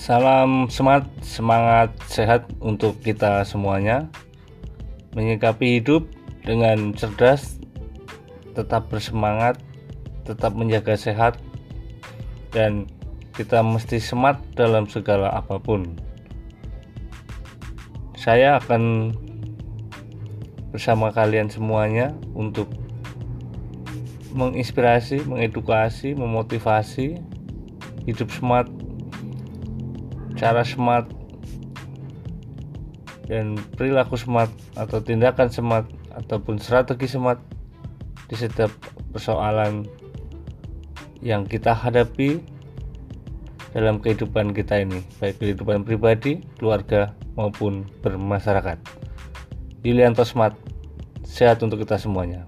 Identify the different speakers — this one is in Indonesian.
Speaker 1: Salam semangat, semangat sehat untuk kita semuanya. Menyikapi hidup dengan cerdas, tetap bersemangat, tetap menjaga sehat, dan kita mesti smart dalam segala apa pun. Saya akan bersama kalian semuanya untuk menginspirasi, mengedukasi, memotivasi hidup smart, cara smart, dan perilaku smart atau tindakan smart ataupun strategi smart di setiap persoalan yang kita hadapi dalam kehidupan kita ini, baik kehidupan pribadi, keluarga, maupun bermasyarakat. Yulianto Smart, sehat untuk kita semuanya.